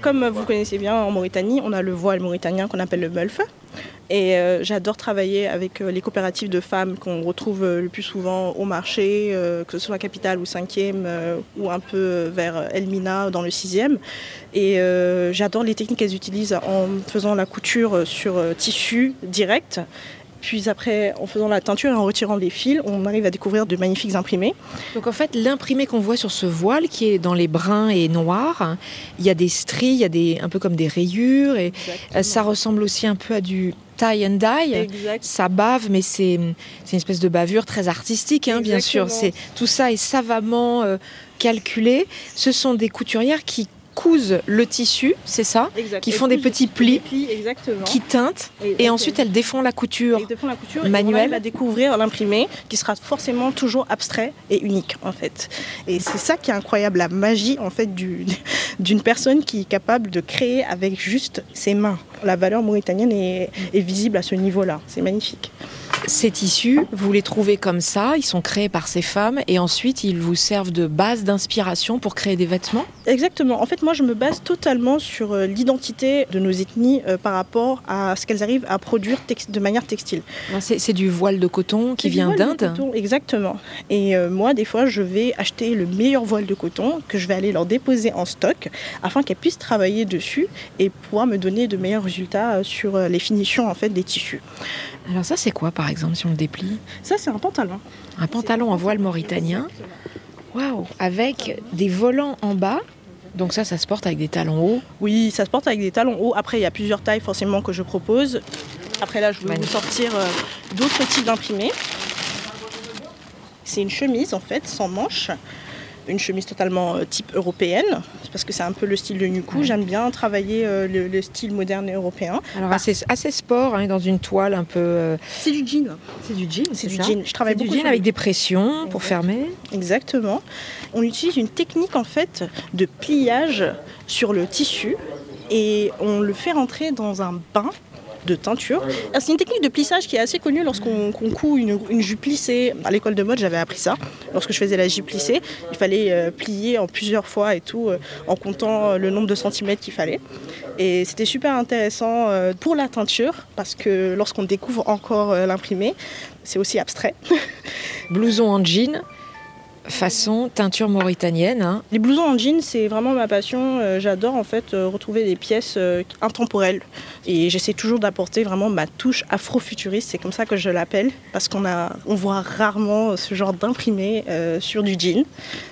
Comme vous connaissez bien, en Mauritanie, on a le voile mauritanien qu'on appelle le mulf. Et euh, j'adore travailler avec euh, les coopératives de femmes qu'on retrouve euh, le plus souvent au marché, que ce soit Capitale ou 5e, ou un peu vers Elmina dans le 6e. Et j'adore les techniques qu'elles utilisent en faisant la couture sur tissu direct puis après, en faisant la teinture et en retirant les fils, on arrive à découvrir de magnifiques imprimés. Donc en fait, l'imprimé qu'on voit sur ce voile, qui est dans les bruns et noirs, il y a des stries, il y a des, un peu comme des rayures, et ça ressemble aussi un peu à du tie and dye. Ça bave, mais c'est une espèce de bavure très artistique, hein, bien sûr. C'est tout ça est savamment euh, calculé. Ce sont des couturières qui cousent le tissu, c'est ça Qui font des petits plis, qui teintent, et ensuite elles défont la couture, la couture manuelle. à découvrir l'imprimé, qui sera forcément toujours abstrait et unique en fait. Et c'est ça qui est incroyable, la magie en fait d'une personne qui est capable de créer avec juste ses mains. La valeur mauritanienne est visible à ce niveau-là. C'est magnifique. Ces tissus, vous les trouvez comme ça, ils sont créés par ces femmes et ensuite ils vous servent de base d'inspiration pour créer des vêtements? Exactement. En fait, moi je me base totalement sur euh, l'identité de nos ethnies euh, par rapport à ce qu'elles arrivent à produire de manière textile. C'est du voile de coton qui vient d'Inde? Exactement. Et euh, moi, des fois, je vais acheter le meilleur voile de coton que je vais aller leur déposer en stock afin qu'elles puissent travailler dessus et pouvoir me donner de meilleurs résultats sur les finitions en fait des tissus. Alors ça, c'est quoi, par exemple, si on le déplie Ça, c'est un pantalon. Un pantalon en voile mauritanien. Waouh Avec des volants en bas. Donc ça, ça se porte avec des talons hauts Oui, ça se porte avec des talons hauts. Après, il y a plusieurs tailles forcément que je propose. Après là, je vais vous sortir euh, d'autres types d'imprimés. C'est une chemise en fait, sans manches une chemise totalement euh, type européenne, parce que c'est un peu le style de Nuku. J'aime bien travailler euh, le, style moderne européen. Alors assez, assez sport, hein, dans une toile un peu. Euh, c'est du jean. C'est du jean, c'est du jean. Je travaille beaucoup du jean avec des pressions pour fermer. Exactement. On utilise une technique en fait de pliage sur le tissu et on le fait rentrer dans un bain de teinture. C'est une technique de plissage qui est assez connue lorsqu'on coud une, jupe plissée. À l'école de mode, j'avais appris ça. Lorsque je faisais la jupe plissée, il fallait euh, plier en plusieurs fois et tout, euh, en comptant euh, le nombre de centimètres qu'il fallait. Et c'était super intéressant pour la teinture, parce que lorsqu'on découvre encore l'imprimé, c'est aussi abstrait. Blouson en jean, façon teinture mauritanienne. Hein. Les blousons en jean, c'est vraiment ma passion. Euh, j'adore en fait euh, retrouver des pièces euh, intemporelles. Et j'essaie toujours d'apporter vraiment ma touche afro-futuriste, c'est comme ça que je l'appelle, parce qu'on on voit rarement ce genre d'imprimé sur du jean.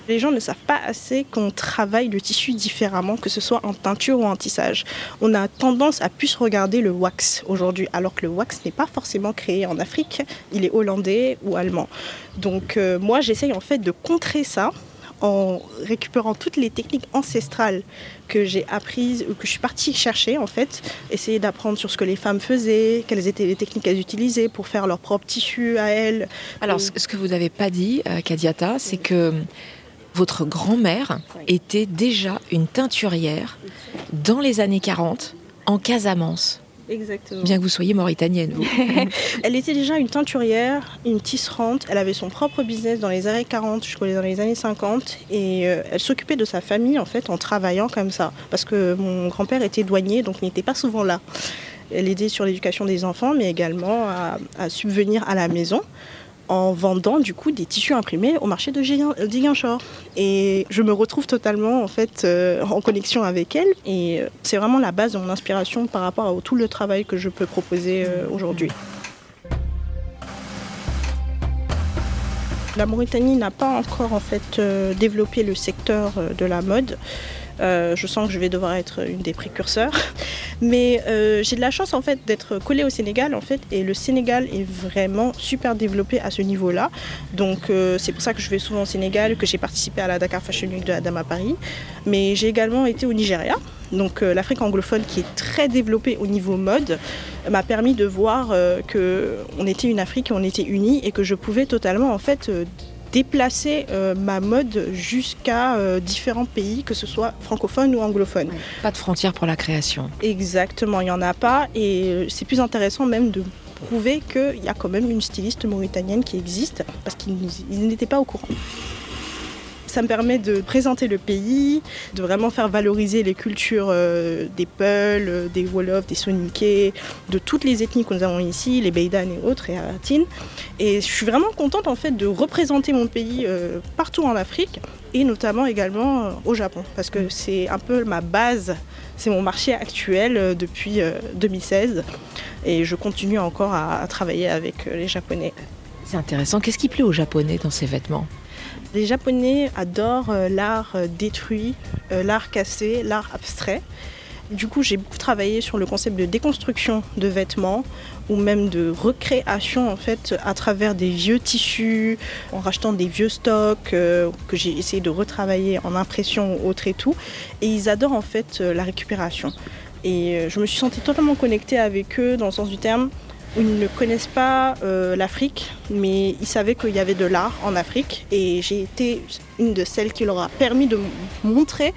Les gens ne savent pas assez qu'on travaille le tissu différemment, que ce soit en teinture ou en tissage. On a tendance à plus regarder le wax aujourd'hui, alors que le wax n'est pas forcément créé en Afrique, il est hollandais ou allemand. Donc moi j'essaye en fait de contrer ça en récupérant toutes les techniques ancestrales que j'ai apprises ou que je suis partie chercher en fait, essayer d'apprendre sur ce que les femmes faisaient, quelles étaient les techniques qu'elles utilisaient pour faire leur propre tissu à elles. Alors ce que vous n'avez pas dit, euh, Kadiata, c'est que votre grand-mère était déjà une teinturière dans les années 40 en Casamance. Exactement. Bien que vous soyez mauritanienne, vous. elle était déjà une teinturière, une tisserande. Elle avait son propre business dans les années 40, je crois dans les années 50. Et euh, elle s'occupait de sa famille en fait en travaillant comme ça. Parce que mon grand-père était douanier, donc il n'était pas souvent là. Elle aidait sur l'éducation des enfants, mais également à subvenir à la maison en vendant du coup des tissus imprimés au marché de Ziguinchor. Et je me retrouve totalement en fait euh, en connexion avec elle et euh, c'est vraiment la base de mon inspiration par rapport à tout le travail que je peux proposer euh, aujourd'hui. La Mauritanie n'a pas encore en fait développé le secteur de la mode. Euh, je sens que je vais devoir être une des précurseurs. Mais euh, j'ai de la chance en fait d'être collée au Sénégal en fait et le Sénégal est vraiment super développé à ce niveau-là. Donc euh, c'est pour ça que je vais souvent au Sénégal, que j'ai participé à la Dakar Fashion Week de Adam à Paris. Mais j'ai également été au Nigeria. Donc l'Afrique anglophone qui est très développée au niveau mode m'a permis de voir qu'on était une Afrique, on était unis et que je pouvais totalement en fait déplacer euh, ma mode jusqu'à euh, différents pays, que ce soit francophone ou anglophone. Pas de frontières pour la création. Exactement, il n'y en a pas et euh, c'est plus intéressant même de prouver qu'il y a quand même une styliste mauritanienne qui existe, parce qu'ils n'étaient pas au courant. Ça me permet de présenter le pays, de vraiment faire valoriser les cultures euh, des Peuls, euh, des Wolofs, des Soninké, de toutes les ethnies que nous avons ici, les Beidan et autres, et Aratine. Et je suis vraiment contente en fait de représenter mon pays euh, partout en Afrique et notamment également au Japon, parce que c'est un peu ma base, c'est mon marché actuel depuis 2016 et je continue encore à travailler avec les Japonais. C'est intéressant. Qu'est-ce qui plaît aux Japonais dans ces vêtements? Les Japonais adorent euh, l'art euh, détruit, euh, l'art cassé, l'art abstrait. Du coup, j'ai beaucoup travaillé sur le concept de déconstruction de vêtements ou même de recréation en fait à travers des vieux tissus, en rachetant des vieux stocks que j'ai essayé de retravailler en impression ou autre et tout. Et ils adorent en fait la récupération. Et je me suis sentie totalement connectée avec eux dans le sens du terme ils ne connaissent pas euh, l'Afrique, mais ils savaient qu'il y avait de l'art en Afrique. Et j'ai été une de celles qui leur a permis de montrer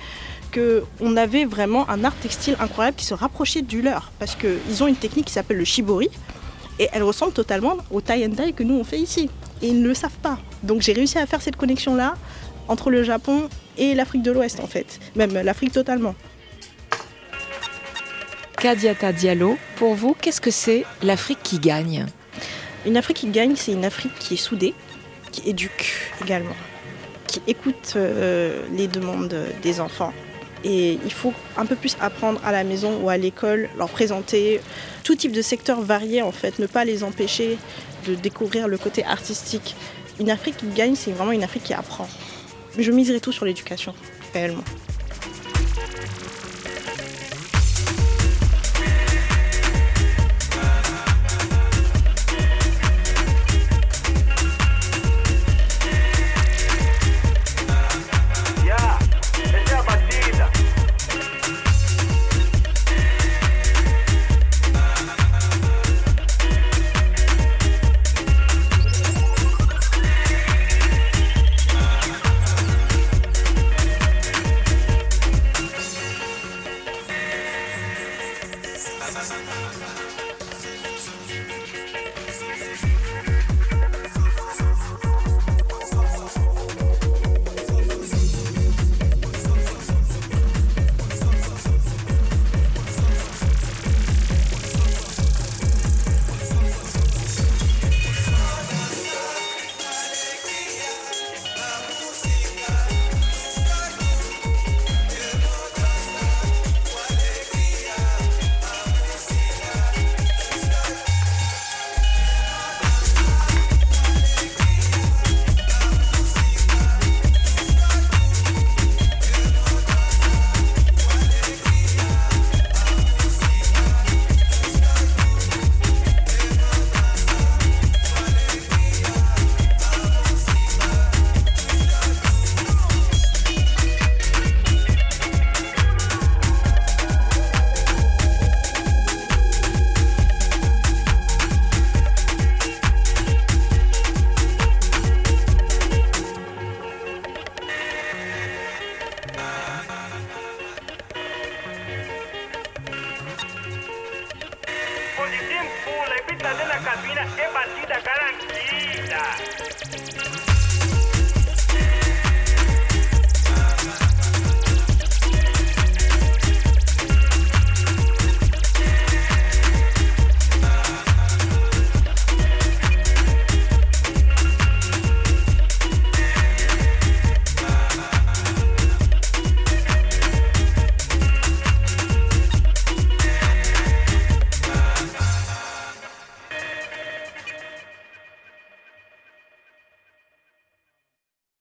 qu'on avait vraiment un art textile incroyable qui se rapprochait du leur. Parce qu'ils ont une technique qui s'appelle le shibori. Et elle ressemble totalement au tie and que nous on fait ici. Et ils ne le savent pas. Donc j'ai réussi à faire cette connexion-là entre le Japon et l'Afrique de l'Ouest en fait. Même l'Afrique totalement. Kadiata Diallo, pour vous, qu'est-ce que c'est l'Afrique qui gagne? Une Afrique qui gagne, c'est une Afrique qui est soudée, qui éduque également, qui écoute euh, les demandes des enfants. Et il faut un peu plus apprendre à la maison ou à l'école, leur présenter tout type de secteurs variés en fait, ne pas les empêcher de découvrir le côté artistique. Une Afrique qui gagne, c'est vraiment une Afrique qui apprend. Je miserai tout sur l'éducation, réellement.